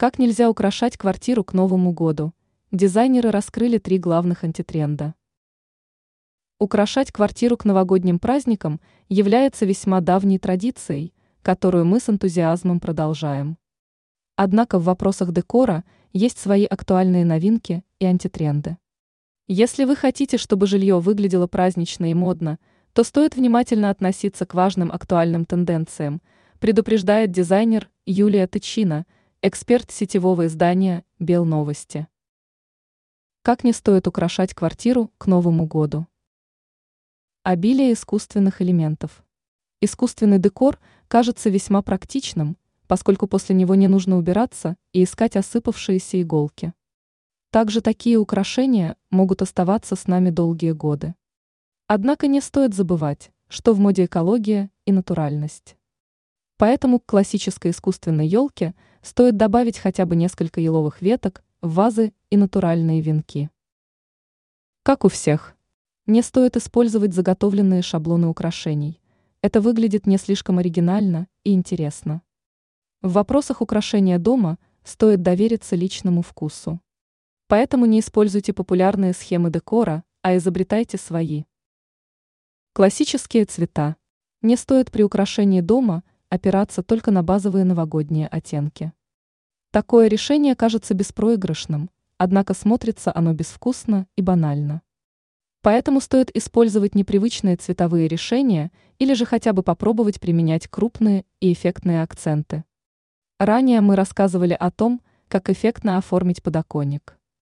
Как нельзя украшать квартиру к Новому году? Дизайнеры раскрыли три главных антитренда. Украшать квартиру к новогодним праздникам является весьма давней традицией, которую мы с энтузиазмом продолжаем. Однако в вопросах декора есть свои актуальные новинки и антитренды. Если вы хотите, чтобы жилье выглядело празднично и модно, то стоит внимательно относиться к важным актуальным тенденциям, предупреждает дизайнер Юлия Тычина – Эксперт сетевого издания «Белновости». Как не стоит украшать квартиру к Новому году? Обилие искусственных элементов. Искусственный декор кажется весьма практичным, поскольку после него не нужно убираться и искать осыпавшиеся иголки. Также такие украшения могут оставаться с нами долгие годы. Однако не стоит забывать, что в моде экология и натуральность. Поэтому к классической искусственной елке стоит добавить хотя бы несколько еловых веток, вазы и натуральные венки. Как у всех, не стоит использовать заготовленные шаблоны украшений. Это выглядит не слишком оригинально и интересно. В вопросах украшения дома стоит довериться личному вкусу. Поэтому не используйте популярные схемы декора, а изобретайте свои. Классические цвета. Не стоит при украшении дома опираться только на базовые новогодние оттенки. Такое решение кажется беспроигрышным, однако смотрится оно безвкусно и банально. Поэтому стоит использовать непривычные цветовые решения или же хотя бы попробовать применять крупные и эффектные акценты. Ранее мы рассказывали о том, как эффектно оформить подоконник.